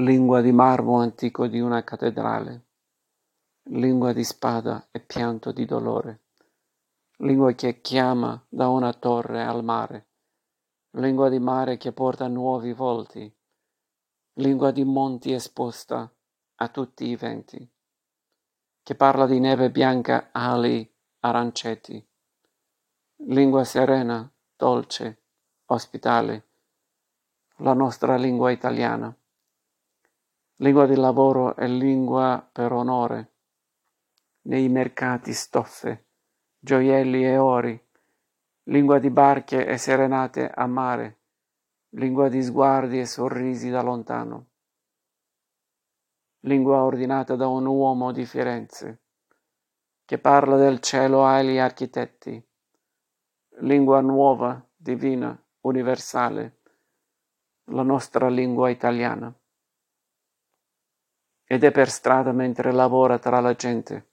lingua di marmo antico di una cattedrale, lingua di spada e pianto di dolore, lingua che chiama da una torre al mare, lingua di mare che porta nuovi volti, lingua di monti esposta a tutti i venti, che parla di neve bianca, ali, aranceti, lingua serena, dolce, ospitale, la nostra lingua italiana, lingua di lavoro e lingua per onore, nei mercati stoffe, gioielli e ori, lingua di barche e serenate a mare, lingua di sguardi e sorrisi da lontano, lingua ordinata da un uomo di Firenze, che parla del cielo agli architetti, lingua nuova, divina, universale, la nostra lingua italiana. Ed è per strada mentre lavora tra la gente,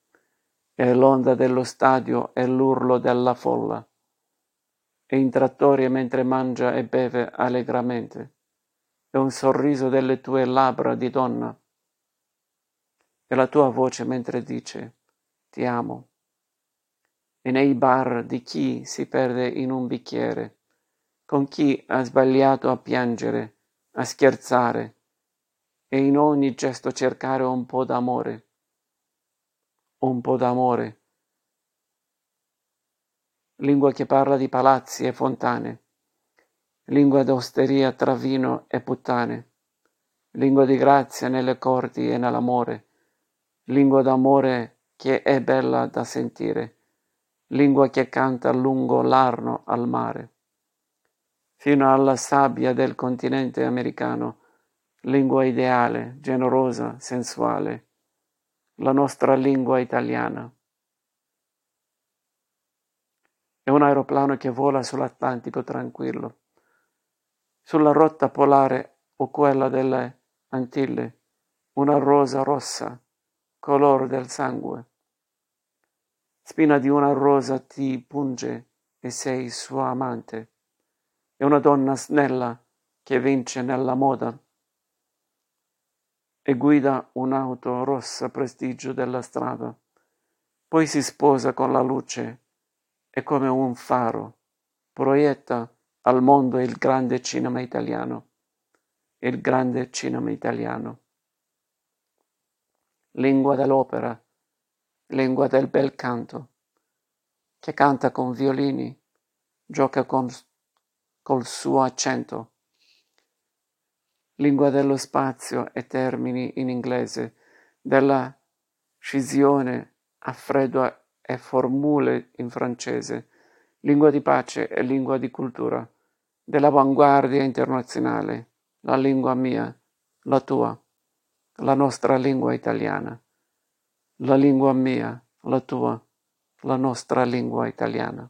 e l'onda dello stadio e l'urlo della folla, e in trattoria mentre mangia e beve allegramente, e un sorriso delle tue labbra di donna, e la tua voce mentre dice ti amo. E nei bar di chi si perde in un bicchiere, con chi ha sbagliato a piangere, a scherzare, e in ogni gesto cercare un po' d'amore, un po' d'amore. Lingua che parla di palazzi e fontane, lingua d'osteria tra vino e puttane, lingua di grazia nelle corti e nell'amore, lingua d'amore che è bella da sentire. Lingua che canta lungo l'Arno al mare, fino alla sabbia del continente americano, lingua ideale, generosa, sensuale, la nostra lingua italiana. È un aeroplano che vola sull'Atlantico tranquillo, sulla rotta polare o quella delle Antille, una rosa rossa, color del sangue spina di una rosa ti punge e sei sua amante. È una donna snella che vince nella moda e guida un'auto rossa prestigio della strada. Poi si sposa con la luce e come un faro proietta al mondo il grande cinema italiano. Il grande cinema italiano. Lingua dell'opera lingua del bel canto, che canta con violini, gioca con, col suo accento, lingua dello spazio e termini in inglese, della scisione a freddo e formule in francese, lingua di pace e lingua di cultura, dell'avanguardia internazionale, la lingua mia, la tua, la nostra lingua italiana la lingua mia, la tua, la nostra lingua italiana.